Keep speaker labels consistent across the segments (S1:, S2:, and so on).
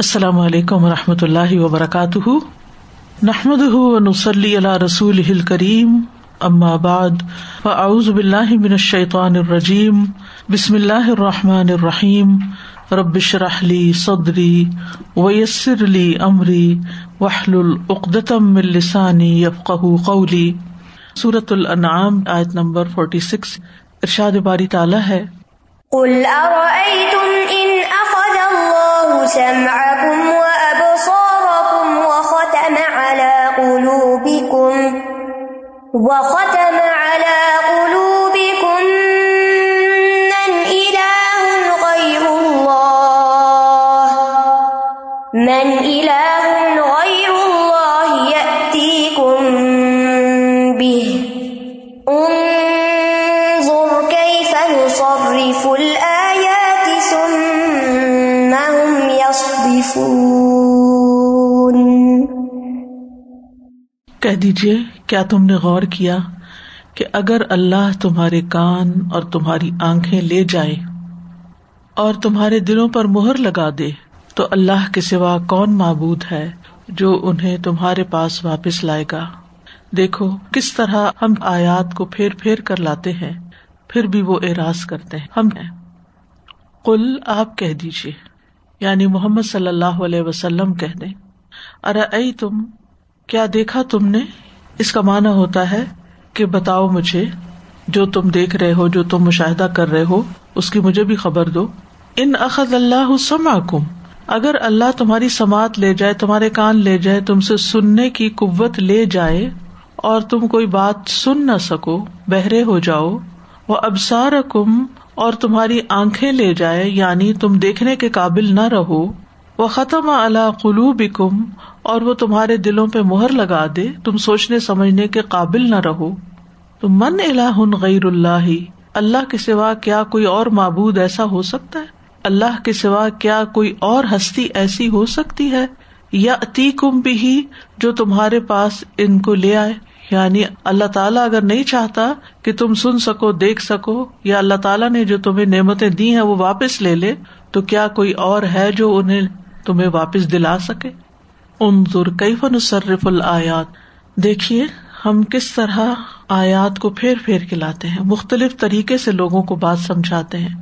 S1: السلام علیکم و رحمۃ اللہ وبرکاتہ۔ نحمد نسلی اللہ رسول کریم بعد، فاعوذ باللہ من الشیطان الرجیم۔ بسم اللہ الرحمٰن الرحیم۔ ربش رحلی صدری ویسر علی عمری وحل العقدم السانی یفق قولی۔ صورت الانعام، آیت نمبر فورٹی سکس ارشاد باری تعالیٰ ہے۔
S2: قل سمعكم وأبصاركم وختم على قلوبكم وختم على قلوبكم من إله غير الله من إله
S1: کہہ دیجیے کیا تم نے غور کیا کہ اگر اللہ تمہارے کان اور تمہاری آنکھیں لے جائے اور تمہارے دلوں پر مہر لگا دے، تو اللہ کے سوا کون معبود ہے جو انہیں تمہارے پاس واپس لائے گا؟ دیکھو، کس طرح ہم آیات کو پھیر پھیر کر لاتے ہیں، پھر بھی وہ اراض کرتے ہیں۔ ہم کل آپ کہہ دیجیے یعنی محمد صلی اللہ علیہ وسلم کہہ دیں۔ ارے تم کیا دیکھا تم نے؟ اس کا مانا ہوتا ہے کہ بتاؤ مجھے جو تم دیکھ رہے ہو، جو تم مشاہدہ کر رہے ہو، اس کی مجھے بھی خبر دو۔ ان اخذ اللہ سما اگر اللہ تمہاری سماعت لے جائے، تمہارے کان لے جائے، تم سے سننے کی قوت لے جائے اور تم کوئی بات سن نہ سکو، بہرے ہو جاؤ۔ وہ ابسار کم اور تمہاری آنکھیں لے جائے یعنی تم دیکھنے کے قابل نہ رہو۔ وہ ختم اللہ قلوب کم اور وہ تمہارے دلوں پہ مہر لگا دے، تم سوچنے سمجھنے کے قابل نہ رہو۔ تم من اللہ غیر اللہ اللہ کے سوا کیا کوئی اور معبود ایسا ہو سکتا ہے؟ اللہ کے سوا کیا کوئی اور ہستی ایسی ہو سکتی ہے؟ یا اتی کم بھی جو تمہارے پاس ان کو لے آئے۔ یعنی اللہ تعالیٰ اگر نہیں چاہتا کہ تم سن سکو، دیکھ سکو، یا اللہ تعالیٰ نے جو تمہیں نعمتیں دی ہیں، وہ واپس لے لے، تو کیا کوئی اور ہے جو انہیں تمہیں واپس دلا سکے؟ انظر کیف نصرف الآیات۔ دیکھیے، ہم کس طرح آیات کو پھیر پھیر کے لاتے ہیں، مختلف طریقے سے لوگوں کو بات سمجھاتے ہیں۔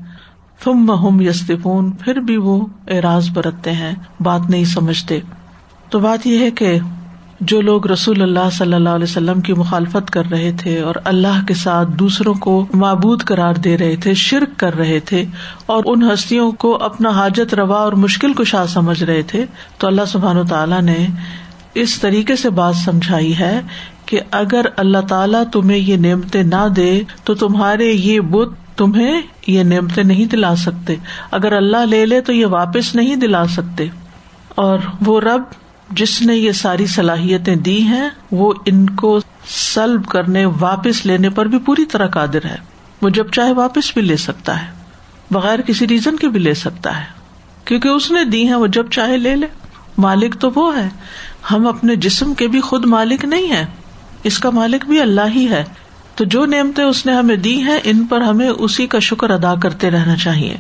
S1: تم مہم یستفون پھر بھی وہ اعراض برتتے ہیں، بات نہیں سمجھتے۔ تو بات یہ ہے کہ جو لوگ رسول اللہ صلی اللہ علیہ وسلم کی مخالفت کر رہے تھے اور اللہ کے ساتھ دوسروں کو معبود قرار دے رہے تھے، شرک کر رہے تھے اور ان ہستیوں کو اپنا حاجت روا اور مشکل کشا سمجھ رہے تھے، تو اللہ سبحان تعالیٰ نے اس طریقے سے بات سمجھائی ہے کہ اگر اللہ تعالیٰ تمہیں یہ نعمتیں نہ دے تو تمہارے یہ بت تمہیں یہ نعمتیں نہیں دلا سکتے۔ اگر اللہ لے لے تو یہ واپس نہیں دلا سکتے۔ اور وہ رب جس نے یہ ساری صلاحیتیں دی ہیں، وہ ان کو سلب کرنے، واپس لینے پر بھی پوری طرح قادر ہے۔ وہ جب چاہے واپس بھی لے سکتا ہے، بغیر کسی ریزن کے بھی لے سکتا ہے۔ کیونکہ اس نے دی ہے وہ جب چاہے لے لے۔ مالک تو وہ ہے۔ ہم اپنے جسم کے بھی خود مالک نہیں ہے اس کا مالک بھی اللہ ہی ہے۔ تو جو نعمتیں اس نے ہمیں دی ہیں، ان پر ہمیں اسی کا شکر ادا کرتے رہنا چاہیے۔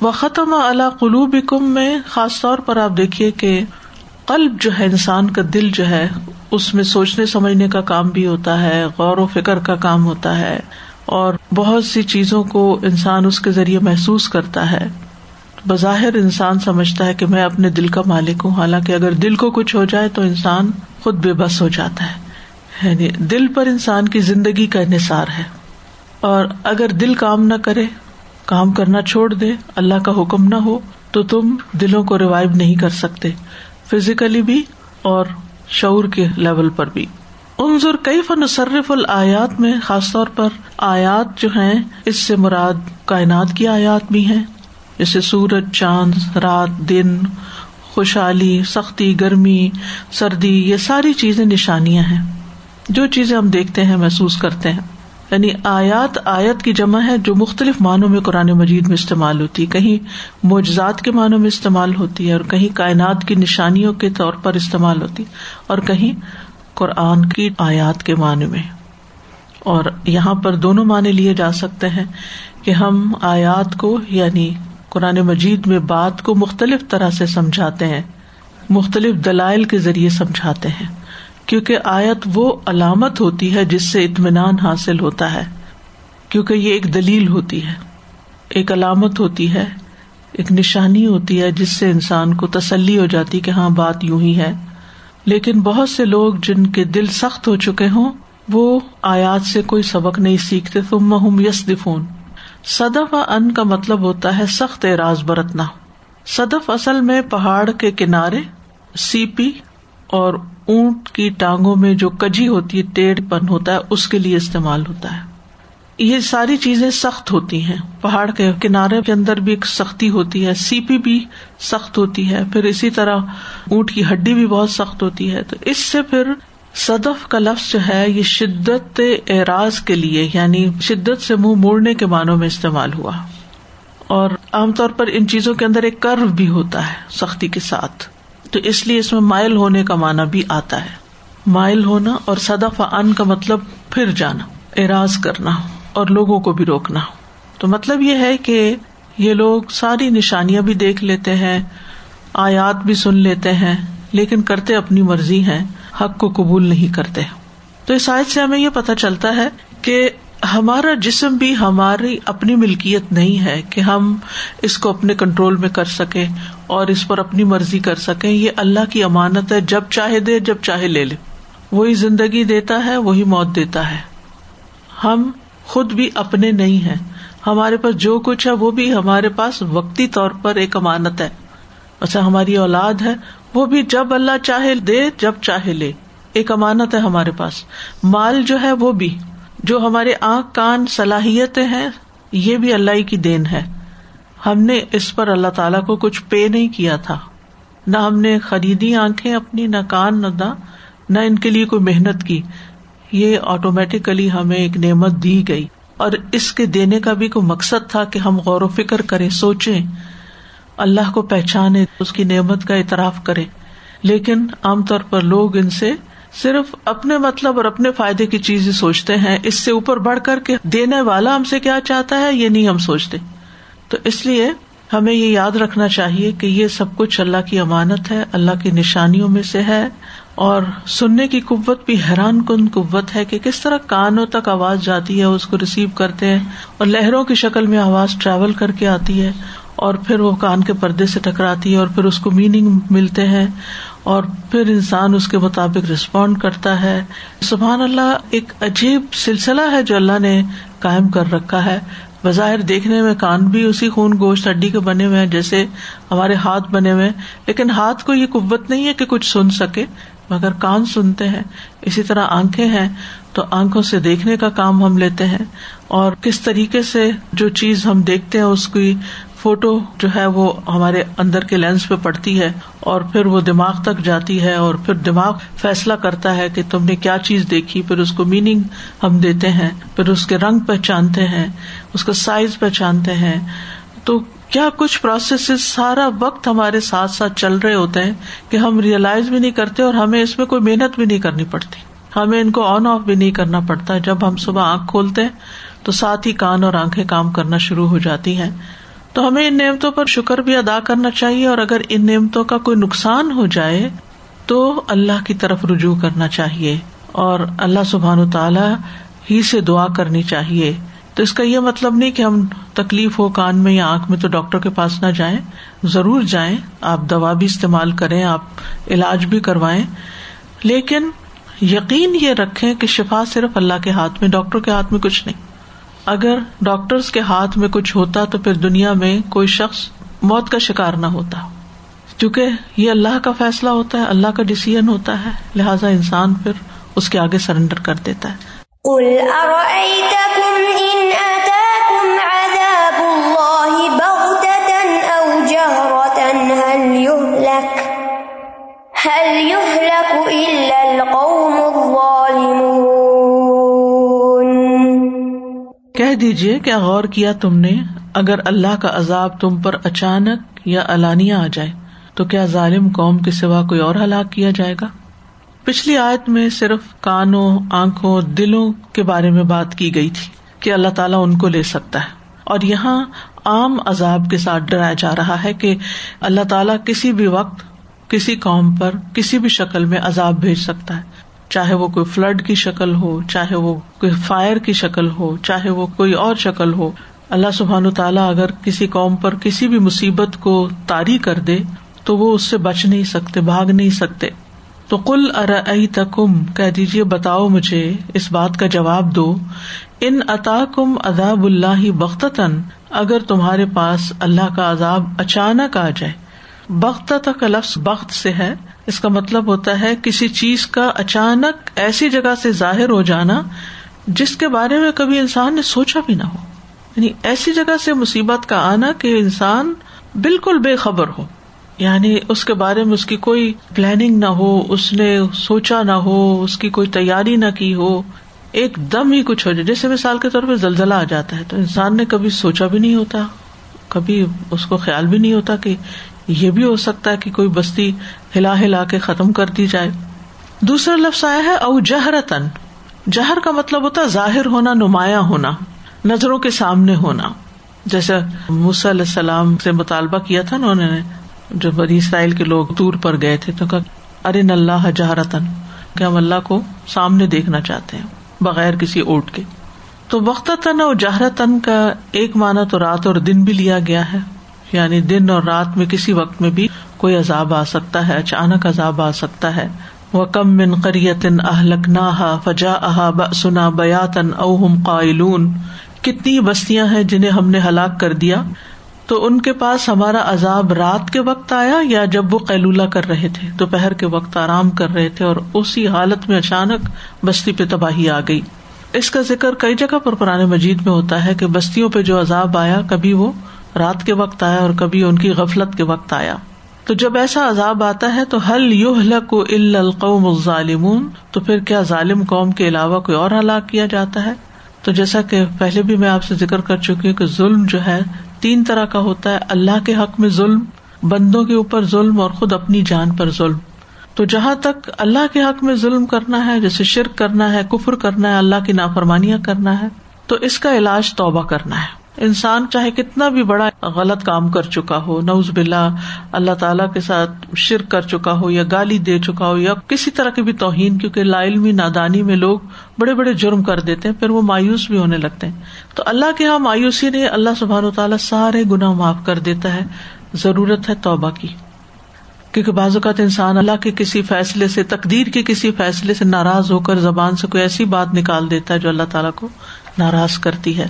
S1: وہ ختم اللہ قلوب میں خاص طور پر آپ دیکھیے کہ قلب جو ہے، انسان کا دل جو ہے، اس میں سوچنے، سمجھنے کا کام بھی ہوتا ہے، غور و فکر کا کام ہوتا ہے، اور بہت سی چیزوں کو انسان اس کے ذریعے محسوس کرتا ہے۔ بظاہر انسان سمجھتا ہے کہ میں اپنے دل کا مالک ہوں، حالانکہ اگر دل کو کچھ ہو جائے تو انسان خود بے بس ہو جاتا ہے۔ یعنی دل پر انسان کی زندگی کا انحصار ہے۔ اور اگر دل کام نہ کرے، کام کرنا چھوڑ دے، اللہ کا حکم نہ ہو، تو تم دلوں کو ریوائو نہیں کر سکتے۔ فزیکلی بھی اور شعور کے لیول پر بھی۔ عنظر کئی فنصرف الآیات میں، خاص طور پر آیات جو ہیں، اس سے مراد کائنات کی آیات بھی ہیں۔ جیسے سورج، چاند، رات، دن، خوشحالی، سختی، گرمی، سردی، یہ ساری چیزیں نشانیاں ہیں۔ جو چیزیں ہم دیکھتے ہیں، محسوس کرتے ہیں۔ یعنی آیات آیت کی جمع ہے جو مختلف معنوں میں قرآن مجید میں استعمال ہوتی ہے۔ کہیں معجزات کے معنوں میں استعمال ہوتی ہے اور کہیں کائنات کی نشانیوں کے طور پر استعمال ہوتی اور کہیں قرآن کی آیات کے معنی میں۔ اور یہاں پر دونوں معنی لیے جا سکتے ہیں کہ ہم آیات کو یعنی قرآن مجید میں بات کو مختلف طرح سے سمجھاتے ہیں، مختلف دلائل کے ذریعے سمجھاتے ہیں۔ کیونکہ آیت وہ علامت ہوتی ہے جس سے اطمینان حاصل ہوتا ہے، کیونکہ یہ ایک دلیل ہوتی ہے۔ ایک علامت ہوتی ہے، ایک نشانی ہوتی ہے جس سے انسان کو تسلی ہو جاتی کہ ہاں بات یوں ہی ہے۔ لیکن بہت سے لوگ جن کے دل سخت ہو چکے ہوں، وہ آیات سے کوئی سبق نہیں سیکھتے۔ تم یس دفون صدف ان کا مطلب ہوتا ہے سخت اراض برتنا۔ صدف اصل میں پہاڑ کے کنارے، سیپی اور اونٹ کی ٹانگوں میں جو کجی ہوتی ہے ٹیڑھ پن ہوتا ہے، اس کے لیے استعمال ہوتا ہے۔ یہ ساری چیزیں سخت ہوتی ہیں۔ پہاڑ کے کنارے کے اندر بھی ایک سختی ہوتی ہے، سیپی بھی سخت ہوتی ہے۔ پھر اسی طرح اونٹ کی ہڈی بھی بہت سخت ہوتی ہے۔ تو اس سے پھر صدف کا لفظ جو ہے، یہ شدت اعراض کے لیے یعنی شدت سے منہ موڑنے کے معنوں میں استعمال ہوا۔ اور عام طور پر ان چیزوں کے اندر ایک کرو بھی ہوتا ہے، سختی کے ساتھ۔ تو اس لیے اس میں مائل ہونے کا معنی بھی آتا ہے۔ مائل ہونا اور صدف ان کا مطلب پھر جانا اراض کرنا اور لوگوں کو بھی روکنا۔ تو مطلب یہ ہے کہ یہ لوگ ساری نشانیاں بھی دیکھ لیتے ہیں، آیات بھی سن لیتے ہیں، لیکن کرتے اپنی مرضی ہے حق کو قبول نہیں کرتے۔ تو اس آیت سے ہمیں یہ پتا چلتا ہے کہ ہمارا جسم بھی ہماری اپنی ملکیت نہیں ہے کہ ہم اس کو اپنے کنٹرول میں کر سکیں اور اس پر اپنی مرضی کر سکیں۔ یہ اللہ کی امانت ہے، جب چاہے دے، جب چاہے لے لے۔ وہی زندگی دیتا ہے، وہی موت دیتا ہے۔ ہم خود بھی اپنے نہیں ہے ہمارے پاس جو کچھ ہے، وہ بھی ہمارے پاس وقتی طور پر ایک امانت ہے۔ اچھا ہماری اولاد ہے، وہ بھی جب اللہ چاہے دے، جب چاہے لے۔ ایک امانت ہے ہمارے پاس۔ مال جو ہے، وہ بھی۔ جو ہمارے آنکھ کان صلاحیتیں ہیں، یہ بھی اللہ کی دین ہے۔ ہم نے اس پر اللہ تعالی کو کچھ پے نہیں کیا تھا۔ نہ ہم نے خریدی آنکھیں اپنی، نہ کان، نہ دا نہ ان کے لیے کوئی محنت کی۔ یہ آٹومیٹیکلی ہمیں ایک نعمت دی گئی۔ اور اس کے دینے کا بھی کوئی مقصد تھا کہ ہم غور و فکر کریں، سوچیں۔ اللہ کو پہچانے اس کی نعمت کا اعتراف کرے لیکن عام طور پر لوگ ان سے صرف اپنے مطلب اور اپنے فائدے کی چیز سوچتے ہیں۔ اس سے اوپر بڑھ کر کے دینے والا ہم سے کیا چاہتا ہے یہ نہیں ہم سوچتے۔ تو اس لیے ہمیں یہ یاد رکھنا چاہیے کہ یہ سب کچھ اللہ کی امانت ہے، اللہ کی نشانیوں میں سے ہے۔ اور سننے کی قوت بھی حیران کن قوت ہے کہ کس طرح کانوں تک آواز جاتی ہے، اس کو ریسیو کرتے ہیں اور لہروں کی شکل میں آواز ٹریول کر کے آتی ہے اور پھر وہ کان کے پردے سے ٹکراتی ہے اور پھر اس کو میننگ ملتے ہیں۔ اور پھر انسان اس کے مطابق ریسپونڈ کرتا ہے۔ سبحان اللہ، ایک عجیب سلسلہ ہے جو اللہ نے کائم کر رکھا ہے۔ بظاہر دیکھنے میں کان بھی اسی خون گوشت ہڈی کے بنے ہوئے ہیں جیسے ہمارے ہاتھ بنے ہوئے لیکن ہاتھ کو یہ قوت نہیں ہے کہ کچھ سن سکے، مگر کان سنتے ہیں۔ اسی طرح آنکھیں ہیں، تو آنکھوں سے دیکھنے کا کام ہم لیتے ہیں۔ اور کس طریقے سے جو چیز ہم دیکھتے ہیں، اس کی فوٹو جو ہے وہ ہمارے اندر کے لینس پہ پڑتی ہے اور پھر وہ دماغ تک جاتی ہے اور پھر دماغ فیصلہ کرتا ہے کہ تم نے کیا چیز دیکھی، پھر اس کو میننگ ہم دیتے ہیں، پھر اس کے رنگ پہچانتے ہیں، اس کا سائز پہچانتے ہیں۔ تو کیا کچھ پروسیس سارا وقت ہمارے ساتھ ساتھ چل رہے ہوتے ہیں کہ ہم ریئلائز بھی نہیں کرتے اور ہمیں اس میں کوئی محنت بھی نہیں کرنی پڑتی؟ ہمیں ان کو آن آف بھی نہیں کرنا پڑتا۔ جب ہم صبح آنکھ کھولتے ہیں تو ساتھ ہی کان اور آنکھیں کام کرنا شروع ہو جاتی ہیں۔ تو ہمیں ان نعمتوں پر شکر بھی ادا کرنا چاہیے اور اگر ان نعمتوں کا کوئی نقصان ہو جائے تو اللہ کی طرف رجوع کرنا چاہیے اور اللہ سبحان و تعالی ہی سے دعا کرنی چاہیے تو اس کا یہ مطلب نہیں کہ ہم تکلیف ہو کان میں یا آنکھ میں تو ڈاکٹر کے پاس نہ جائیں، ضرور جائیں، آپ دوا بھی استعمال کریں، آپ علاج بھی کروائیں، لیکن یقین یہ رکھیں کہ شفا صرف اللہ کے ہاتھ میں، ڈاکٹر کے ہاتھ میں کچھ نہیں۔ اگر ڈاکٹرس کے ہاتھ میں کچھ ہوتا تو پھر دنیا میں کوئی شخص موت کا شکار نہ ہوتا۔ کیونکہ یہ اللہ کا فیصلہ ہوتا ہے، اللہ کا ڈسیزن ہوتا ہے، لہٰذا انسان پھر اس کے آگے سرینڈر کر دیتا ہے۔ کہہ دیجیے کیا غور کیا تم نے، اگر اللہ کا عذاب تم پر اچانک یا الانیہ آ جائے، تو کیا ظالم قوم کے سوا کوئی اور ہلاک کیا جائے گا؟ پچھلی آیت میں صرف کانوں، آنکھوں، دلوں کے بارے میں بات کی گئی تھی کہ اللہ تعالیٰ ان کو لے سکتا ہے۔ اور یہاں عام عذاب کے ساتھ ڈرایا جا رہا ہے کہ اللہ تعالیٰ کسی بھی وقت، کسی قوم پر، کسی بھی شکل میں عذاب بھیج سکتا ہے۔ چاہے وہ کوئی فلڈ کی شکل ہو، چاہے وہ کوئی فائر کی شکل ہو، چاہے وہ کوئی اور شکل ہو، اللہ سبحان تعالیٰ اگر کسی قوم پر کسی بھی مصیبت کو تاری کر دے، تو وہ اس سے بچ نہیں سکتے، بھاگ نہیں سکتے۔ تو کل ار تکم کہہ دیجیے بتاؤ مجھے اس بات کا جواب دو۔ ان عطا کم اداب اللہ بختن اگر تمہارے پاس اللہ کا عذاب اچانک آ جائے۔ بخت کا لفظ بخت سے ہے۔ اس کا مطلب ہوتا ہے کسی چیز کا اچانک ایسی جگہ سے ظاہر ہو جانا جس کے بارے میں کبھی انسان نے سوچا بھی نہ ہو۔ یعنی ایسی جگہ سے مصیبت کا آنا کہ انسان بالکل بے خبر ہو۔ یعنی اس کے بارے میں اس کی کوئی پلاننگ نہ ہو، اس نے سوچا نہ ہو، اس کی کوئی تیاری نہ کی ہو۔ ایک دم ہی کچھ ہو جائے۔ جیسے مثال کے طور پہ زلزلہ آ جاتا ہے تو انسان نے کبھی سوچا بھی نہیں ہوتا، کبھی اس کو خیال بھی نہیں ہوتا کہ یہ بھی ہو سکتا ہے کہ کوئی بستی ہلا ہلا کے ختم کر دی جائے۔ دوسرا لفظ آیا ہے، او جہرتن جہر کا مطلب ہوتا ہے ظاہر ہونا، نمایاں ہونا، نظروں کے سامنے ہونا۔ جیسے علیہ السلام سے مطالبہ کیا تھا، انہوں نے جو بڑی اسرائیل کے لوگ دور پر گئے تھے، تو ارے اللہ جہرتن کہ ہم اللہ کو سامنے دیکھنا چاہتے ہیں، بغیر کسی اوٹ کے؟ تو وقت تن اور جہرتن کا ایک مانا تو رات اور دن بھی لیا گیا ہے۔ یعنی دن اور رات میں کسی وقت میں بھی کوئی عذاب آ سکتا ہے، اچانک عذاب آ سکتا ہے۔ وہ کم من قریتن اہلک نہ فجا اہا سنا بیاتن اوہم قائلون۔ کتنی بستیاں ہیں جنہیں ہم نے ہلاک کر دیا۔ تو ان کے پاس ہمارا عذاب رات کے وقت آیا یا جب وہ قیلولہ کر رہے تھے؟ دوپہر کے وقت آرام کر رہے تھے اور اسی حالت میں اچانک بستی پہ تباہی آ گئی۔ اس کا ذکر کئی جگہ پر پرانے مجید میں ہوتا ہے کہ بستیوں پہ جو عذاب آیا، کبھی وہ رات کے وقت آیا اور کبھی ان کی غفلت کے وقت آیا۔ تو جب ایسا عذاب آتا ہے تو حل یو کو القوم ظالمون تو پھر کیا ظالم قوم کے علاوہ کوئی اور ہلاک کیا جاتا ہے؟ تو جیسا کہ پہلے بھی میں آپ سے ذکر کر چکی ہوں کہ ظلم جو ہے، تین طرح کا ہوتا ہے۔ اللہ کے حق میں ظلم، بندوں کے اوپر ظلم اور خود اپنی جان پر ظلم۔ تو جہاں تک اللہ کے حق میں ظلم کرنا ہے، جیسے شرک کرنا ہے، کفر کرنا ہے، اللہ کی نافرمانیاں کرنا ہے، تو اس کا علاج توبہ کرنا ہے۔ انسان چاہے کتنا بھی بڑا غلط کام کر چکا ہو نوز بلا اللہ تعالیٰ کے ساتھ شرک کر چکا ہو یا گالی دے چکا ہو یا کسی طرح کی بھی توہین، کیونکہ لا علمی نادانی میں لوگ بڑے بڑے جرم کر دیتے ہیں، پھر وہ مایوس بھی ہونے لگتے ہیں۔ تو اللہ کے یہاں مایوسی نے اللہ سبحان و تعالیٰ سارے گنا معاف کر دیتا ہے، ضرورت ہے توبہ کی۔ کیونکہ بعض اوقات انسان اللہ کے کسی فیصلے سے، تقدیر کے کسی فیصلے سے ناراض ہو کر زبان سے کوئی ایسی بات نکال دیتا ہے جو اللہ تعالیٰ کو ناراض کرتی ہے۔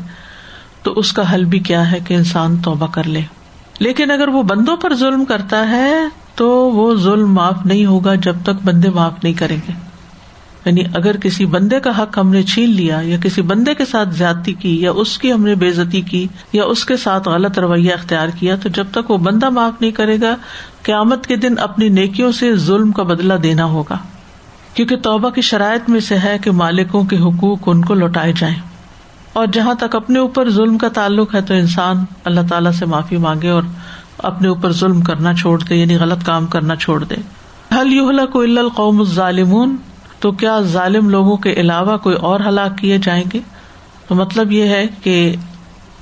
S1: تو اس کا حل بھی کیا ہے کہ انسان توبہ کر لے۔ لیکن اگر وہ بندوں پر ظلم کرتا ہے، تو وہ ظلم معاف نہیں ہوگا جب تک بندے معاف نہیں کریں گے۔ یعنی اگر کسی بندے کا حق ہم نے چھین لیا، یا کسی بندے کے ساتھ زیادتی کی، یا اس کی ہم نے بےزتی کی، یا اس کے ساتھ غلط رویہ اختیار کیا، تو جب تک وہ بندہ معاف نہیں کرے گا، قیامت کے دن اپنی نیکیوں سے ظلم کا بدلا دینا ہوگا۔ کیونکہ توبہ کی شرائط میں سے ہے کہ مالکوں کے حقوق ان کو لوٹائے جائیں۔ اور جہاں تک اپنے اوپر ظلم کا تعلق ہے تو انسان اللہ تعالیٰ سے معافی مانگے اور اپنے اوپر ظلم کرنا چھوڑ دے یعنی غلط کام کرنا چھوڑ دے۔ حل یو کو القوم ظالمون تو کیا ظالم لوگوں کے علاوہ کوئی اور ہلاک کیے جائیں گے؟ تو مطلب یہ ہے کہ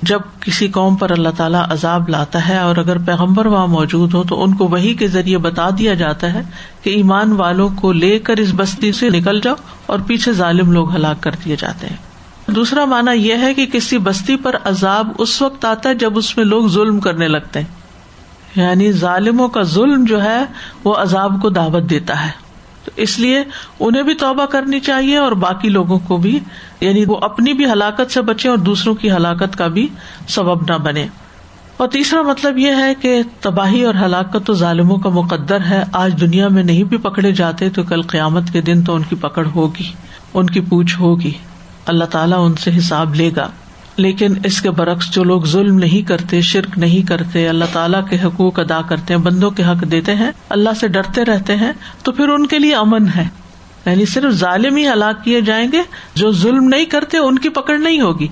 S1: جب کسی قوم پر اللہ تعالیٰ عذاب لاتا ہے اور اگر پیغمبر وہاں موجود ہو تو ان کو وہی کے ذریعے بتا دیا جاتا ہے کہ ایمان والوں کو لے کر اس بستی سے نکل جاؤ اور پیچھے ظالم لوگ ہلاک کر دیے جاتے ہیں۔ دوسرا مانا یہ ہے کہ کسی بستی پر عذاب اس وقت آتا ہے جب اس میں لوگ ظلم کرنے لگتے ہیں۔ یعنی ظالموں کا ظلم جو ہے وہ عذاب کو دعوت دیتا ہے۔ تو اس لیے انہیں بھی توبہ کرنی چاہیے اور باقی لوگوں کو بھی یعنی وہ اپنی بھی ہلاکت سے بچے اور دوسروں کی ہلاکت کا بھی سبب نہ بنے۔ اور تیسرا مطلب یہ ہے کہ تباہی اور ہلاکت تو ظالموں کا مقدر ہے۔ آج دنیا میں نہیں بھی پکڑے جاتے تو کل قیامت کے دن تو ان کی پکڑ ہوگی، ان کی پوچھ ہوگی۔ اللہ تعالیٰ ان سے حساب لے گا۔ لیکن اس کے برعکس جو لوگ ظلم نہیں کرتے، شرک نہیں کرتے، اللہ تعالیٰ کے حقوق ادا کرتے ہیں، بندوں کے حق دیتے ہیں، اللہ سے ڈرتے رہتے ہیں، تو پھر ان کے لیے امن ہے۔ یعنی صرف ظالم ہی ہلاک کیے جائیں گے، جو ظلم نہیں کرتے ان کی پکڑ نہیں ہوگی۔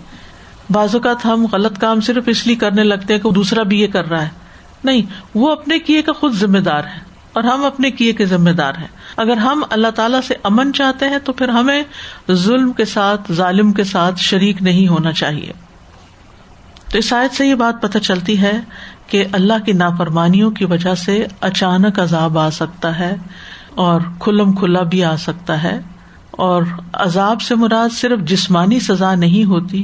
S1: بعض اوقات ہم غلط کام صرف اس لیے کرنے لگتے ہیں کہ دوسرا بھی یہ کر رہا ہے۔ نہیں، وہ اپنے کیے کا خود ذمہ دار ہے۔ اور ہم اپنے کیے کے ذمہ دار ہیں۔ اگر ہم اللہ تعالیٰ سے امن چاہتے ہیں تو پھر ہمیں ظلم کے ساتھ، ظالم کے ساتھ شریک نہیں ہونا چاہیے۔ تو اس آیت سے یہ بات پتہ چلتی ہے کہ اللہ کی نافرمانیوں کی وجہ سے اچانک عذاب آ سکتا ہے اور کھلم کھلا بھی آ سکتا ہے۔ اور عذاب سے مراد صرف جسمانی سزا نہیں ہوتی،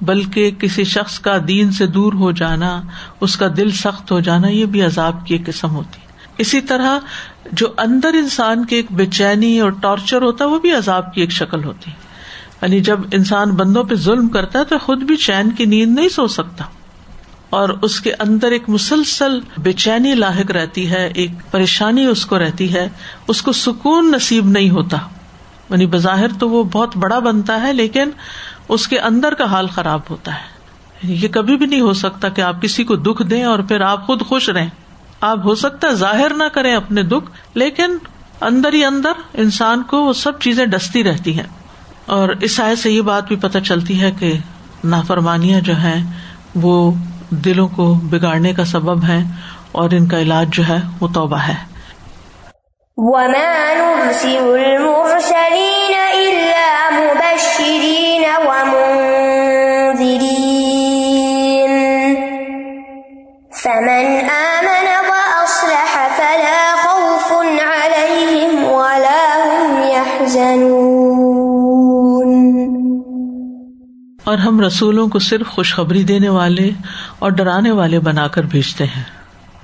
S1: بلکہ کسی شخص کا دین سے دور ہو جانا، اس کا دل سخت ہو جانا، یہ بھی عذاب کی ایک قسم ہوتی۔ اسی طرح جو اندر انسان کی ایک بے چینی اور ٹارچر ہوتا ہے، وہ بھی عذاب کی ایک شکل ہوتی یعنی جب انسان بندوں پہ ظلم کرتا ہے تو خود بھی چین کی نیند نہیں سو سکتا۔ اور اس کے اندر ایک مسلسل بے چینی لاحق رہتی ہے، ایک پریشانی اس کو رہتی ہے، اس کو سکون نصیب نہیں ہوتا۔ یعنی بظاہر تو وہ بہت بڑا بنتا ہے، لیکن اس کے اندر کا حال خراب ہوتا ہے۔ یعنی یہ کبھی بھی نہیں ہو سکتا کہ آپ کسی کو دکھ دیں اور پھر آپ خود خوش رہیں۔ آپ ہو سکتا ہے ظاہر نہ کریں اپنے دکھ، لیکن اندر ہی اندر انسان کو وہ سب چیزیں ڈستی رہتی ہیں۔ اور اس آئے سے یہ بات بھی پتہ چلتی ہے کہ نافرمانیاں جو ہیں، وہ دلوں کو بگاڑنے کا سبب ہے اور ان کا علاج جو ہے، وہ توبہ ہے۔
S2: وما نرسل المرسلين إلا مبشرين ومنذرين
S1: اور ہم رسولوں کو صرف خوشخبری دینے والے اور ڈرانے والے بنا کر بھیجتے ہیں۔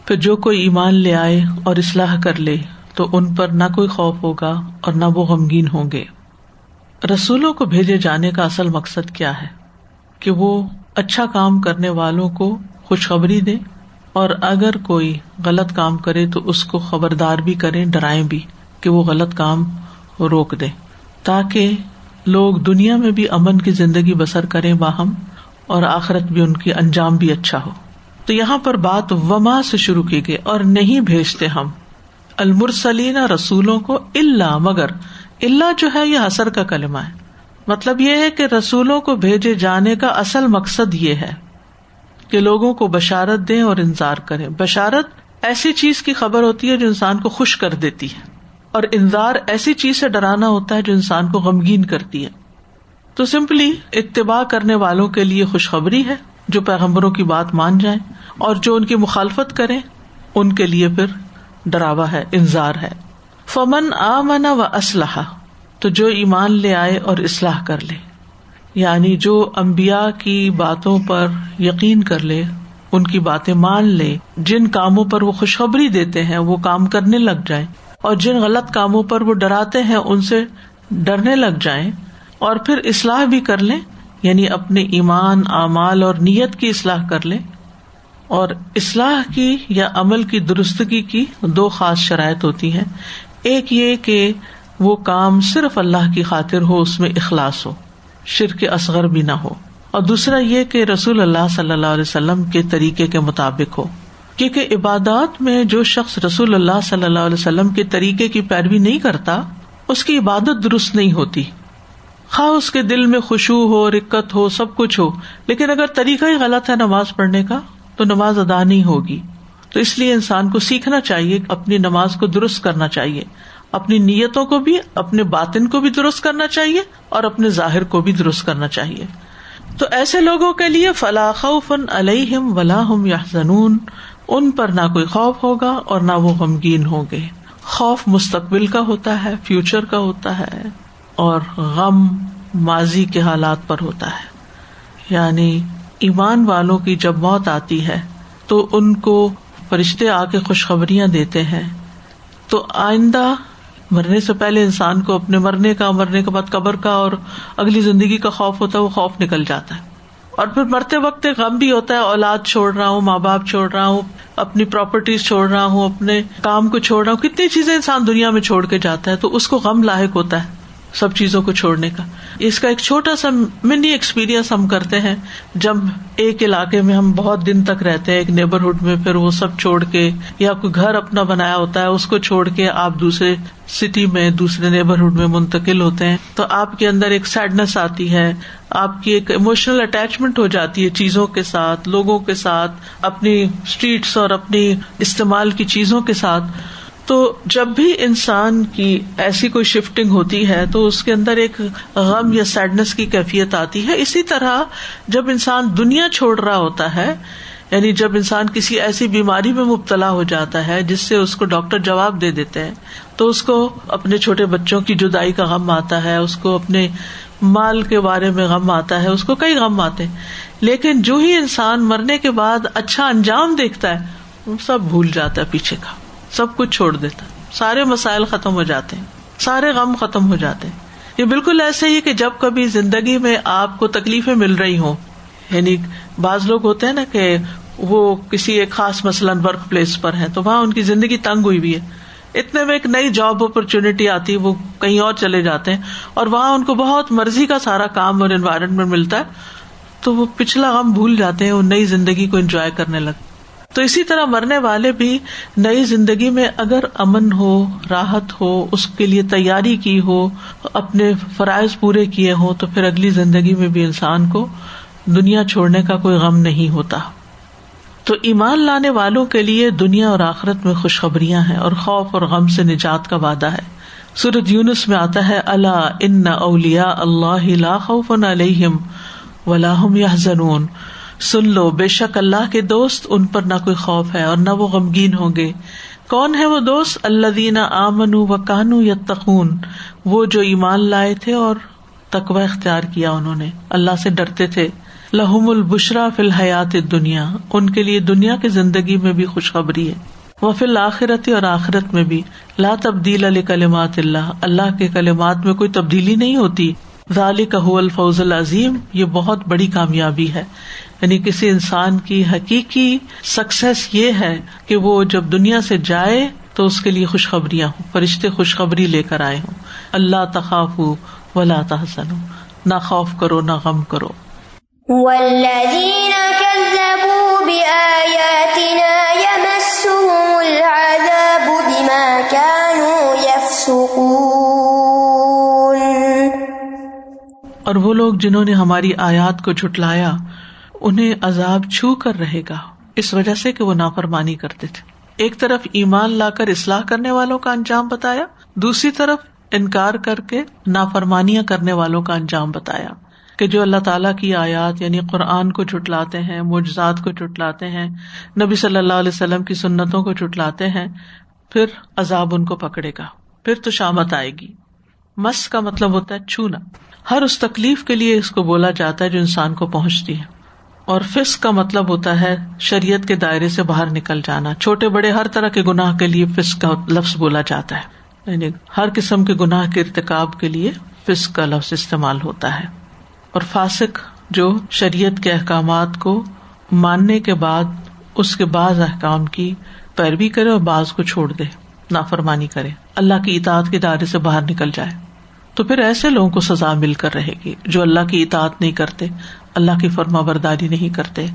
S1: پھر جو کوئی ایمان لے آئے اور اصلاح کر لے، تو ان پر نہ کوئی خوف ہوگا اور نہ وہ غمگین ہوں گے۔ رسولوں کو بھیجے جانے کا اصل مقصد کیا ہے؟ کہ وہ اچھا کام کرنے والوں کو خوشخبری دے اور اگر کوئی غلط کام کرے تو اس کو خبردار بھی کرے ڈرائیں بھی کہ وہ غلط کام روک دے تاکہ لوگ دنیا میں بھی امن کی زندگی بسر کریں باہم اور آخرت بھی ان کی انجام بھی اچھا ہو۔ تو یہاں پر بات وما سے شروع کی گئی اور نہیں بھیجتے ہم۔ المرسلین رسولوں کو اللہ مگر اللہ جو ہے یہ حسر کا کلمہ ہے۔ مطلب یہ ہے کہ رسولوں کو بھیجے جانے کا اصل مقصد یہ ہے کہ لوگوں کو بشارت دیں اور انتظار کریں۔ بشارت ایسی چیز کی خبر ہوتی ہے جو انسان کو خوش کر دیتی ہے۔ اور انتظار ایسی چیز سے ڈرانا ہوتا ہے جو انسان کو غمگین کرتی ہے۔ تو سمپلی اتباع کرنے والوں کے لیے خوشخبری ہے جو پیغمبروں کی بات مان جائیں اور جو ان کی مخالفت کرے ان کے لیے پھر ڈراوا ہے انضار ہے۔ فمن آ منا و اسلحہ تو جو ایمان لے آئے اور اصلاح کر لے۔ یعنی جو امبیا کی باتوں پر یقین کر لے، ان کی باتیں مان لے۔ جن کاموں پر وہ خوشخبری دیتے ہیں، وہ کام کرنے لگ جائیں۔ اور جن غلط کاموں پر وہ ڈراتے ہیں ان سے ڈرنے لگ جائیں اور پھر اصلاح بھی کر لیں یعنی اپنے ایمان، اعمال اور نیت کی اصلاح کر لیں۔ اور اصلاح کی یا عمل کی درستگی کی دو خاص شرائط ہوتی ہیں۔ ایک یہ کہ وہ کام صرف اللہ کی خاطر ہو، اس میں اخلاص ہو، شرک اصغر بھی نہ ہو۔ اور دوسرا یہ کہ رسول اللہ صلی اللہ علیہ وسلم کے طریقے کے مطابق ہو۔ کیونکہ عبادات میں جو شخص رسول اللہ صلی اللہ علیہ وسلم کے طریقے کی پیروی نہیں کرتا، اس کی عبادت درست نہیں ہوتی۔ خواہ اس کے دل میں خوشبو ہو، رکت ہو، سب کچھ ہو، لیکن اگر طریقہ ہی غلط ہے نماز پڑھنے کا، تو نماز ادا نہیں ہوگی۔ تو اس لیے انسان کو سیکھنا چاہیے، اپنی نماز کو درست کرنا چاہیے۔ اپنی نیتوں کو بھی، اپنے باطن کو بھی درست کرنا چاہیے اور اپنے ظاہر کو بھی درست کرنا چاہیے۔ تو ایسے لوگوں کے لیے فلاح فن علیہم ولاحم یا زنون ان پر نہ کوئی خوف ہوگا اور نہ وہ غمگین ہوں گے۔ خوف مستقبل کا ہوتا ہے فیوچر کا ہوتا ہے، اور غم ماضی کے حالات پر ہوتا ہے۔ یعنی ایمان والوں کی جب موت آتی ہے، تو ان کو فرشتے آ کے خوشخبریاں دیتے ہیں۔ تو آئندہ مرنے سے پہلے انسان کو اپنے مرنے کا، مرنے کے بعد قبر کا اور اگلی زندگی کا خوف ہوتا ہے، وہ خوف نکل جاتا ہے۔ اور پھر مرتے وقت غم بھی ہوتا ہے، اولاد چھوڑ رہا ہوں، ماں باپ چھوڑ رہا ہوں، اپنی پراپرٹیز چھوڑ رہا ہوں، اپنے کام کو چھوڑ رہا ہوں، کتنی چیزیں انسان دنیا میں چھوڑ کے جاتا ہے تو اس کو غم لاحق ہوتا ہے۔ سب چیزوں کو چھوڑنے کا۔ اس کا ایک چھوٹا سا منی ایکسپیرئنس ہم کرتے ہیں۔ جب ایک علاقے میں ہم بہت دن تک رہتے ہیں، ایک نیبرہڈ میں پھر وہ سب چھوڑ کے یا کوئی گھر اپنا بنایا ہوتا ہے، اس کو چھوڑ کے آپ دوسرے سٹی میں، دوسرے نیبرہڈ میں منتقل ہوتے ہیں۔ تو آپ کے اندر ایک سیڈنس آتی ہے، آپ کی ایک اموشنل اٹیچمنٹ ہو جاتی ہے چیزوں کے ساتھ، لوگوں کے ساتھ، اپنی اسٹریٹس اور اپنی استعمال کی چیزوں کے ساتھ۔ تو جب بھی انسان کی ایسی کوئی شفٹنگ ہوتی ہے تو اس کے اندر ایک غم یا سیڈنس کی کیفیت آتی ہے۔ اسی طرح جب انسان دنیا چھوڑ رہا ہوتا ہے یعنی جب انسان کسی ایسی بیماری میں مبتلا ہو جاتا ہے جس سے اس کو ڈاکٹر جواب دے دیتے ہیں، تو اس کو اپنے چھوٹے بچوں کی جدائی کا غم آتا ہے، اس کو اپنے مال کے بارے میں غم آتا ہے، اس کو کئی غم آتے ہیں۔ لیکن جو ہی انسان مرنے کے بعد اچھا انجام دیکھتا ہے، وہ سب بھول جاتا ہے پیچھے کا۔ سب کچھ چھوڑ دیتا ہے۔ سارے مسائل ختم ہو جاتے ہیں۔ سارے غم ختم ہو جاتے ہیں۔ یہ بالکل ایسے ہی کہ جب کبھی زندگی میں آپ کو تکلیفیں مل رہی ہوں یعنی بعض لوگ ہوتے ہیں نا کہ وہ کسی ایک خاص مثلاً ورک پلیس پر ہے تو وہاں ان کی زندگی تنگ ہوئی بھی ہے۔ اتنے میں ایک نئی جاب اپرچونٹی آتی ہے وہ کہیں اور چلے جاتے ہیں۔ اور وہاں ان کو بہت مرضی کا سارا کام اور انوائرمنٹ ملتا ہے، تو وہ پچھلا غم بھول جاتے ہیں، وہ نئی زندگی کو انجوائے کرنے لگتے تو اسی طرح مرنے والے بھی نئی زندگی میں اگر امن ہو، راحت ہو، اس کے لیے تیاری کی ہو، اپنے فرائض پورے کیے ہوں، تو پھر اگلی زندگی میں بھی انسان کو دنیا چھوڑنے کا کوئی غم نہیں ہوتا۔ تو ایمان لانے والوں کے لیے دنیا اور آخرت میں خوشخبریاں ہیں اور خوف اور غم سے نجات کا وعدہ ہے۔ سورج یونس میں آتا ہے اللہ ان اولیا اللہ خوف علیہم ولاحم یا زنون سن لو، بے شک اللہ کے دوست ان پر نہ کوئی خوف ہے اور نہ وہ غمگین ہوں گے۔ کون ہے وہ دوست؟ اللہ دینا آمن و کانو یا تخون وہ جو ایمان لائے تھے اور تقوی اختیار کیا انہوں نے۔ اللہ سے ڈرتے تھے۔ لہم البشرا فی الحیات دنیا ان کے لیے دنیا کی زندگی میں بھی خوشخبری ہے۔ وہ فی الآخرت اور آخرت میں بھی۔ لا تبدیل علی کلمات اللہ۔ اللہ کے کلمات میں کوئی تبدیلی نہیں ہوتی۔ ظالی کا الفوز العظیم، یہ بہت بڑی کامیابی ہے۔ یعنی کسی انسان کی حقیقی سکسیس یہ ہے کہ وہ جب دنیا سے جائے تو اس کے لیے خوشخبریاں ہوں، فرشتے خوشخبری لے کر آئے ہوں۔ اللہ تخاف ولا تحسن نہ خوف کرو نہ غم کرو۔ اور وہ لوگ جنہوں نے ہماری آیات کو جھٹلایا، انہیں عذاب چھو کر رہے گا۔ اس وجہ سے کہ وہ نافرمانی کرتے تھے۔ ایک طرف ایمان لا کر اصلاح کرنے والوں کا انجام بتایا، دوسری طرف انکار کر کے نافرمانیاں کرنے والوں کا انجام بتایا کہ جو اللہ تعالیٰ کی آیات یعنی قرآن کو چٹلاتے ہیں، معجزات کو چٹلاتے ہیں، نبی صلی اللہ علیہ وسلم کی سنتوں کو چٹلاتے ہیں، پھر عذاب ان کو پکڑے گا، پھر تو شامت آئے گی۔ مس کا مطلب ہوتا ہے چھونا۔ ہر اس تکلیف کے لیے اس کو بولا جاتا ہے جو انسان کو پہنچتی ہے۔ اور فس کا مطلب ہوتا ہے شریعت کے دائرے سے باہر نکل جانا۔ چھوٹے بڑے ہر طرح کے گناہ کے لیے فس کا لفظ بولا جاتا ہے۔ یعنی ہر قسم کے گناہ کے ارتقاب کے لیے فس کا لفظ استعمال ہوتا ہے۔ اور فاسق جو شریعت کے احکامات کو ماننے کے بعد اس کے بعض احکام کی پیروی کرے اور بعض کو چھوڑ دے، نافرمانی کرے۔ اللہ کی اطاعت کے دائرے سے باہر نکل جائے۔ تو پھر ایسے لوگوں کو سزا مل کر رہے گی جو اللہ کی اطاعت نہیں کرتے، اللہ کی فرما برداری نہیں کرتے۔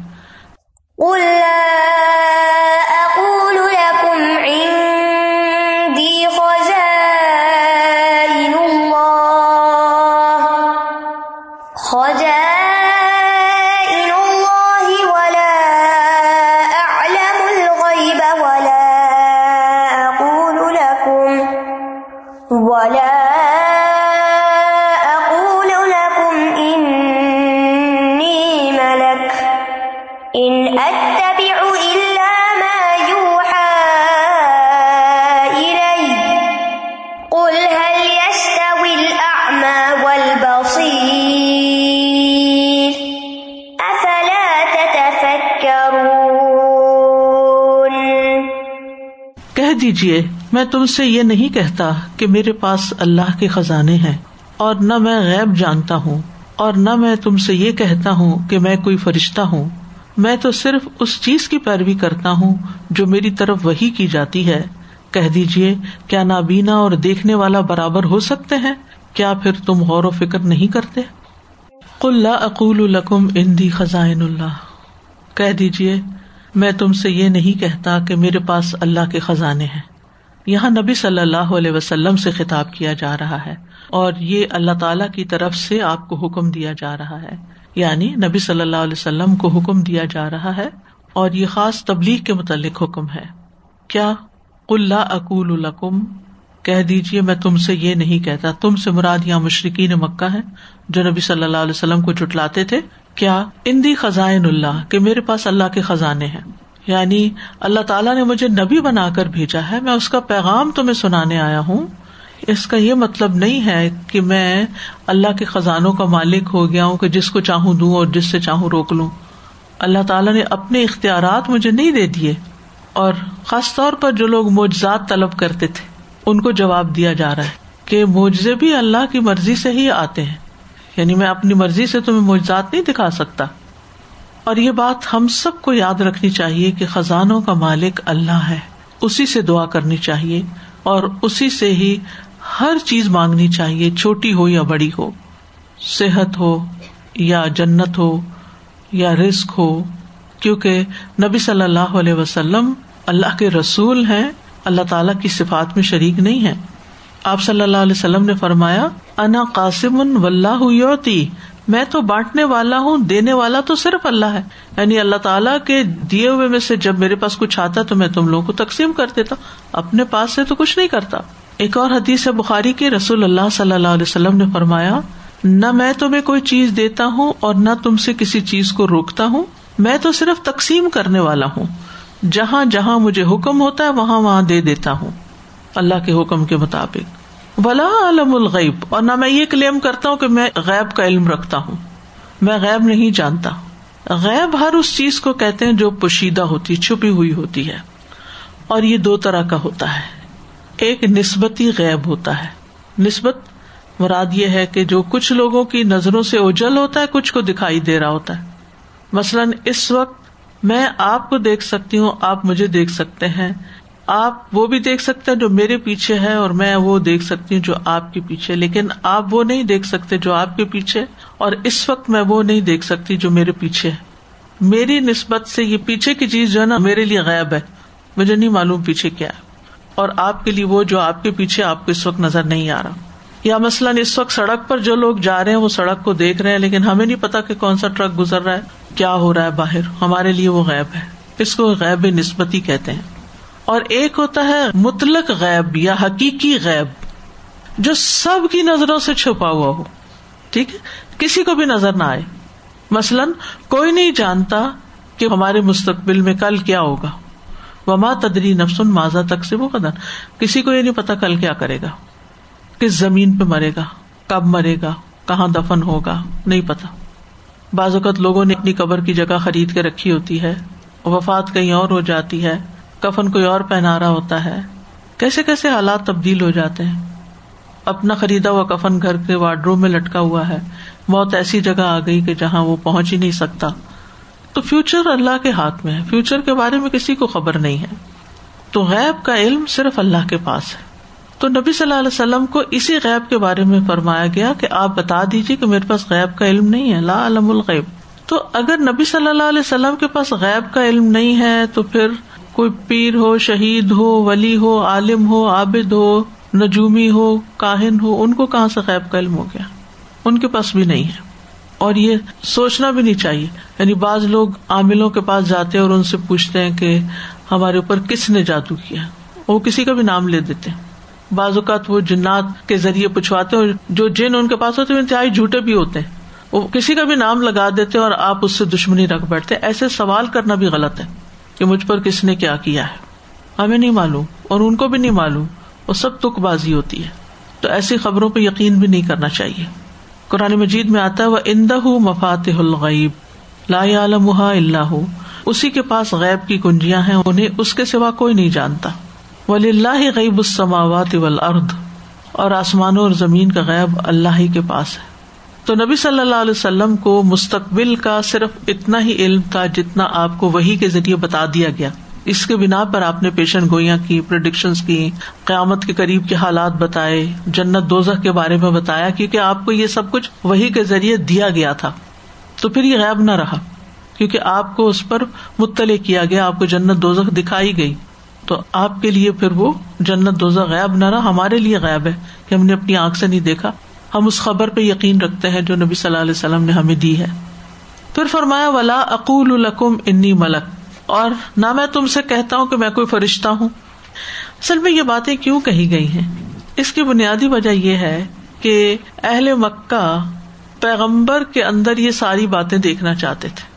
S1: دیجیے میں تم سے یہ نہیں کہتا کہ میرے پاس اللہ کے خزانے ہیں، اور نہ میں غیب جانتا ہوں، اور نہ میں تم سے یہ کہتا ہوں کہ میں کوئی فرشتہ ہوں۔ میں تو صرف اس چیز کی پیروی کرتا ہوں جو میری طرف وہی کی جاتی ہے۔ کہہ دیجیے کیا نابینا اور دیکھنے والا برابر ہو سکتے ہیں؟ کیا پھر تم غور و فکر نہیں کرتے؟ کل اقول القم اندی خزائن اللہ۔ کہہ دیجیے میں تم سے یہ نہیں کہتا کہ میرے پاس اللہ کے خزانے ہیں۔ یہاں نبی صلی اللہ علیہ وسلم سے خطاب کیا جا رہا ہے اور یہ اللہ تعالی کی طرف سے آپ کو حکم دیا جا رہا ہے۔ یعنی نبی صلی اللہ علیہ وسلم کو حکم دیا جا رہا ہے اور یہ خاص تبلیغ کے متعلق حکم ہے۔ کیا؟ اللہ اکول القم کہہ دیجیے میں تم سے یہ نہیں کہتا۔ تم سے مراد یہاں مشرقین مکہ ہے جو نبی صلی اللہ علیہ وسلم کو جٹلاتے تھے۔ کیا اندی خزائن اللہ کہ میرے پاس اللہ کے خزانے ہیں؟ یعنی اللہ تعالیٰ نے مجھے نبی بنا کر بھیجا ہے، میں اس کا پیغام تمہیں سنانے آیا ہوں۔ اس کا یہ مطلب نہیں ہے کہ میں اللہ کے خزانوں کا مالک ہو گیا ہوں کہ جس کو چاہوں دوں اور جس سے چاہوں روک لوں۔ اللہ تعالیٰ نے اپنے اختیارات مجھے نہیں دے دیے اور خاص طور پر جو لوگ معجزات طلب کرتے تھے، ان کو جواب دیا جا رہا ہے کہ معجزے بھی اللہ کی مرضی سے ہی آتے ہیں۔ یعنی میں اپنی مرضی سے تمہیں معجزات نہیں دکھا سکتا۔ اور یہ بات ہم سب کو یاد رکھنی چاہیے کہ خزانوں کا مالک اللہ ہے۔ اسی سے دعا کرنی چاہیے اور اسی سے ہی ہر چیز مانگنی چاہیے، چھوٹی ہو یا بڑی ہو۔ صحت ہو یا جنت ہو یا رسک ہو۔ کیونکہ نبی صلی اللہ علیہ وسلم اللہ کے رسول ہیں، اللہ تعالیٰ کی صفات میں شریک نہیں ہے آپ صلی اللہ علیہ وسلم نے فرمایا، انا قاسم و اللہ یوتی میں تو بانٹنے والا ہوں، دینے والا تو صرف اللہ ہے۔ یعنی اللہ تعالیٰ کے دیے ہوئے میں سے جب میرے پاس کچھ آتا تو میں تم لوگوں کو تقسیم کر دیتا۔ اپنے پاس سے تو کچھ نہیں کرتا۔ ایک اور حدیث بخاری کے رسول اللہ صلی اللہ علیہ وسلم نے فرمایا، نہ میں تمہیں کوئی چیز دیتا ہوں اور نہ تم سے کسی چیز کو روکتا ہوں، میں تو صرف تقسیم کرنے والا ہوں۔ جہاں جہاں مجھے حکم ہوتا ہے، وہاں وہاں دے دیتا ہوں۔ اللہ کے حکم کے مطابق۔ ولا علم الغیب اور نہ میں یہ کلیم کرتا ہوں کہ میں غیب کا علم رکھتا ہوں۔ میں غیب نہیں جانتا۔ غیب ہر اس چیز کو کہتے ہیں جو پوشیدہ ہوتی، چھپی ہوئی ہوتی ہے۔ اور یہ دو طرح کا ہوتا ہے۔ ایک نسبتی غیب ہوتا ہے۔ نسبت مراد یہ ہے کہ جو کچھ لوگوں کی نظروں سے اجل ہوتا ہے، کچھ کو دکھائی دے رہا ہوتا ہے۔ مثلاً اس وقت میں آپ کو دیکھ سکتی ہوں، آپ مجھے دیکھ سکتے ہیں۔ آپ وہ بھی دیکھ سکتے ہیں جو میرے پیچھے ہے اور میں وہ دیکھ سکتی ہوں جو آپ کے پیچھے لیکن آپ وہ نہیں دیکھ سکتے جو آپ کے پیچھے اور اس وقت میں وہ نہیں دیکھ سکتی جو میرے پیچھے ہے میری نسبت سے یہ پیچھے کی چیز جو ہے نا میرے لیے غائب ہے۔ مجھے نہیں معلوم پیچھے کیا ہے۔ اور آپ کے لیے وہ جو آپ کے پیچھے آپ کو اس وقت نظر نہیں آ رہا۔ یا مثلاً اس وقت سڑک پر جو لوگ جا رہے ہیں وہ سڑک کو دیکھ رہے ہیں، لیکن ہمیں نہیں پتا کہ کون سا ٹرک گزر رہا ہے، کیا ہو رہا ہے باہر۔ ہمارے لیے وہ غائب ہے۔ اس کو غیب نسبتی کہتے ہیں۔ اور ایک ہوتا ہے مطلق غیب یا حقیقی غیب جو سب کی نظروں سے چھپا ہوا ہو۔ ٹھیک ہے؟ کسی کو بھی نظر نہ آئے۔ مثلاً، کوئی نہیں جانتا کہ ہمارے مستقبل میں کل کیا ہوگا۔ وما تدری نفسن ماضا تک سے وہ قدر کسی کو یہ نہیں پتا کل کیا کرے گا۔ کس زمین پہ مرے گا، کب مرے گا، کہاں دفن ہوگا، نہیں پتا۔ بعض اوقات لوگوں نے اپنی قبر کی جگہ خرید کے رکھی ہوتی ہے۔ وفات کہیں اور ہو جاتی ہے۔ کفن کوئی اور پہنا رہا ہوتا ہے؟ کیسے کیسے حالات تبدیل ہو جاتے ہیں؟ اپنا خریدا ہوا کفن گھر کے وارڈروم میں لٹکا ہوا ہے۔ موت ایسی جگہ آ گئی کہ جہاں وہ پہنچ ہی نہیں سکتا۔ تو فیوچر اللہ کے ہاتھ میں ہے۔ فیوچر کے بارے میں کسی کو خبر نہیں ہے۔ تو غیب کا علم صرف اللہ کے پاس ہے۔ تو نبی صلی اللہ علیہ وسلم کو اسی غیب کے بارے میں فرمایا گیا کہ آپ بتا دیجیے کہ میرے پاس غیب کا علم نہیں ہے۔ لا علم الغیب۔ تو اگر نبی صلی اللہ علیہ وسلم کے پاس غیب کا علم نہیں ہے تو پھر کوئی پیر ہو، شہید ہو، ولی ہو، عالم ہو، عابد ہو، نجومی ہو، کاہن ہو، ان کو کہاں سے غیب کا علم ہو گیا؟ ان کے پاس بھی نہیں ہے۔ اور یہ سوچنا بھی نہیں چاہیے۔ یعنی بعض لوگ عاملوں کے پاس جاتے اور ان سے پوچھتے ہیں کہ ہمارے اوپر کس نے جادو کیا؟ وہ کسی کا بھی نام لے دیتے ہیں۔ بعض اوقات وہ جنات کے ذریعے پوچھواتے ہیں جو جن ان کے پاس ہوتے ہیں انتہائی جھوٹے بھی ہوتے ہیں۔ وہ کسی کا بھی نام لگا دیتے اور آپ اس سے دشمنی رکھ بیٹھتے ایسے سوال کرنا بھی غلط ہے۔ کہ مجھ پر کس نے کیا کیا ہے؟ ہمیں نہیں معلوم اور ان کو بھی نہیں معلوم وہ سب تک بازی ہوتی ہے۔ تو ایسی خبروں پہ یقین بھی نہیں کرنا چاہیے۔ قرآن مجید میں آتا ہے وہ اندہ مفات الغیب لا عالم اللہ اسی کے پاس غیب کی کنجیاں ہیں، انہیں اس کے سوا کوئی نہیں جانتا۔ ولی اللہ غیب السماوات والارض اور آسمانوں اور زمین کا غیب اللہ ہی کے پاس ہے۔ تو نبی صلی اللہ علیہ وسلم کو مستقبل کا صرف اتنا ہی علم تھا جتنا آپ کو وہی کے ذریعے بتا دیا گیا۔ اس کے بنا پر آپ نے پیشن گوئیاں کی پروڈکشن کی، قیامت کے قریب کے حالات بتائے، جنت دوزخ کے بارے میں بتایا کیونکہ آپ کو یہ سب کچھ وہی کے ذریعے دیا گیا تھا۔ تو پھر یہ غائب نہ رہا، کیونکہ آپ کو اس پر مطلع کیا گیا، آپ کو جنت دوزخ دکھائی گئی۔ تو آپ کے لیے پھر وہ جنت دوزہ غائب نہ رہا، ہمارے لیے غائب ہے کہ ہم نے اپنی آنکھ سے نہیں دیکھا۔ ہم اس خبر پہ یقین رکھتے ہیں جو نبی صلی اللہ علیہ وسلم نے ہمیں دی ہے۔ پھر فرمایا، ولا اقول القم انی ملک اور نہ میں تم سے کہتا ہوں کہ میں کوئی فرشتہ ہوں۔ اصل میں یہ باتیں کیوں کہی گئی ہیں؟ اس کی بنیادی وجہ یہ ہے کہ اہل مکہ پیغمبر کے اندر یہ ساری باتیں دیکھنا چاہتے تھے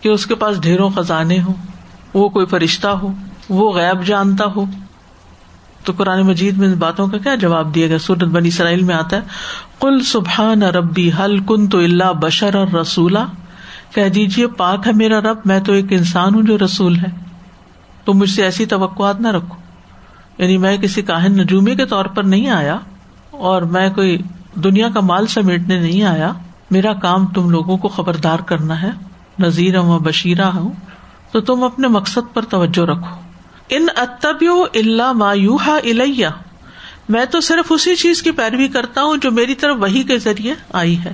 S1: کہ اس کے پاس ڈھیروں خزانے ہوں، وہ کوئی فرشتہ ہو، وہ غیب جانتا ہو۔ تو قرآن مجید میں ان باتوں کا کیا جواب دیا گیا؟ سورت بنی اسرائیل میں آتا ہے کل سبحان ربی حل کن تو اللہ بشر اور رسولہ کہہ دیجیے پاک ہے میرا رب، میں تو ایک انسان ہوں جو رسول ہے۔ تو مجھ سے ایسی توقعات نہ رکھو۔ یعنی میں کسی کاہن نجومی کے طور پر نہیں آیا اور میں کوئی دنیا کا مال سمیٹنے نہیں آیا۔ میرا کام تم لوگوں کو خبردار کرنا ہے۔ نذیر ہوں بشیرہ ہوں۔ تو تم اپنے مقصد پر توجہ رکھو۔ ان اتبیو اللہ مایوہا الیہ۔ میں تو صرف اسی چیز کی پیروی کرتا ہوں جو میری طرف وہی کے ذریعے آئی ہے۔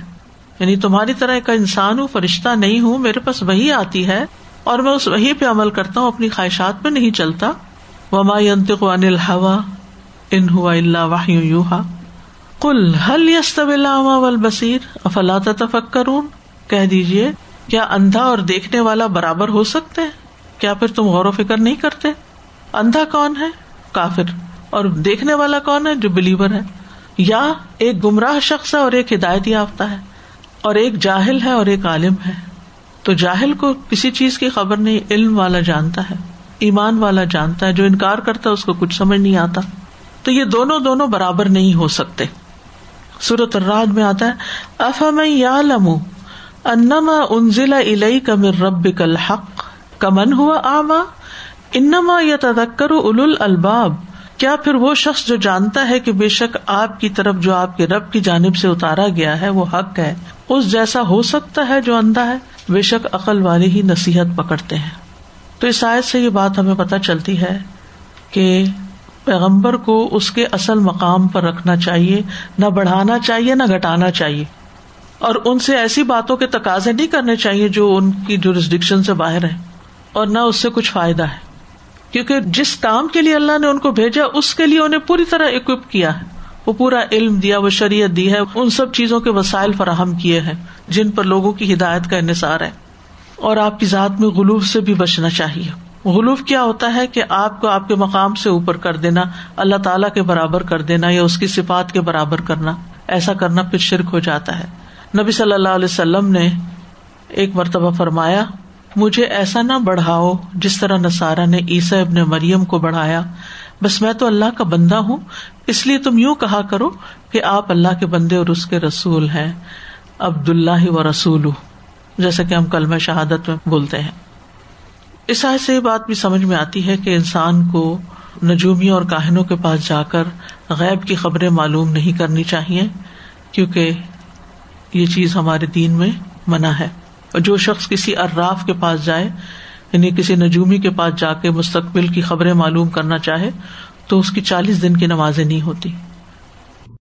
S1: یعنی تمہاری طرح ایک انسان ہوں، فرشتہ نہیں ہوں، میرے پاس وہی آتی ہے اور میں اس وہی پہ عمل کرتا ہوں، اپنی خواہشات پہ نہیں چلتا۔ وما ينطق عن الهوى ان هو الا وحی یوحا۔ قل هل يستوي الاعمى والبصير افلا تتفکرون؟ کہہ دیجیے کیا اندھا اور دیکھنے والا برابر ہو سکتے؟ ہیں کیا پھر تم غور و فکر نہیں کرتے؟ اندھا کون ہے؟ کافر۔ اور دیکھنے والا کون ہے جو بلیور ہے؟ یا ایک گمراہ شخص ہے اور ایک ہدایت یافتہ ہے، اور ایک جاہل ہے اور ایک عالم ہے۔ تو جاہل کو کسی چیز کی خبر نہیں، علم والا جانتا ہے، ایمان والا جانتا ہے، جو انکار کرتا ہے، اس کو کچھ سمجھ نہیں آتا۔ تو یہ دونوں دونوں برابر نہیں ہو سکتے۔ سورت الراد میں آتا ہے افہم یا لمو انما انزل الئی کمر رب کل حق کمن ہوا آما انما یا تدکر اول الباب کیا پھر وہ شخص جو جانتا ہے کہ بے شک آپ کی طرف جو آپ کے رب کی جانب سے اتارا گیا ہے، وہ حق ہے، اس جیسا ہو سکتا ہے جو اندھا ہے، بے شک عقل والے ہی نصیحت پکڑتے ہیں۔ تو اس آیت سے یہ بات ہمیں پتہ چلتی ہے کہ پیغمبر کو اس کے اصل مقام پر رکھنا چاہیے، نہ بڑھانا چاہیے، نہ گٹانا چاہیے۔ اور ان سے ایسی باتوں کے تقاضے نہیں کرنے چاہیے جو ان کی جورسڈکشن سے باہر ہے اور نہ اس سے کچھ فائدہ ہے۔ کیونکہ جس کام کے لیے اللہ نے ان کو بھیجا، اس کے لیے انہیں پوری طرح اکوپ کیا ہے۔ وہ پورا علم دیا، وہ شریعت دی ہے، ان سب چیزوں کے وسائل فراہم کیے ہیں، جن پر لوگوں کی ہدایت کا انحصار ہے۔ اور آپ کی ذات میں غلوف سے بھی بچنا چاہیے۔ غلوف کیا ہوتا ہے کہ آپ کو آپ کے مقام سے اوپر کر دینا، اللہ تعالیٰ کے برابر کر دینا یا اس کی صفات کے برابر کرنا، ایسا کرنا پھر شرک ہو جاتا ہے۔ نبی صلی اللہ علیہ وسلم نے ایک مرتبہ فرمایا مجھے ایسا نہ بڑھاؤ جس طرح نسارا نے عیسا ابن مریم کو بڑھایا۔ بس میں تو اللہ کا بندہ ہوں، اس لیے تم یوں کہا کرو کہ آپ اللہ کے بندے اور اس کے رسول ہیں عبد اللہ و رسول جیسا کہ ہم کل شہادت میں بولتے ہیں۔ اس سے یہ بات بھی سمجھ میں آتی ہے کہ انسان کو نجومیوں اور کاہنوں کے پاس جا کر غیب کی خبریں معلوم نہیں کرنی چاہیے، کیونکہ یہ چیز ہمارے دین میں منع ہے۔ اور جو شخص کسی اراف کے پاس جائے یعنی کسی نجومی کے پاس جا کے مستقبل کی خبریں معلوم کرنا چاہے، تو اس کی چالیس دن کی نمازیں نہیں ہوتی۔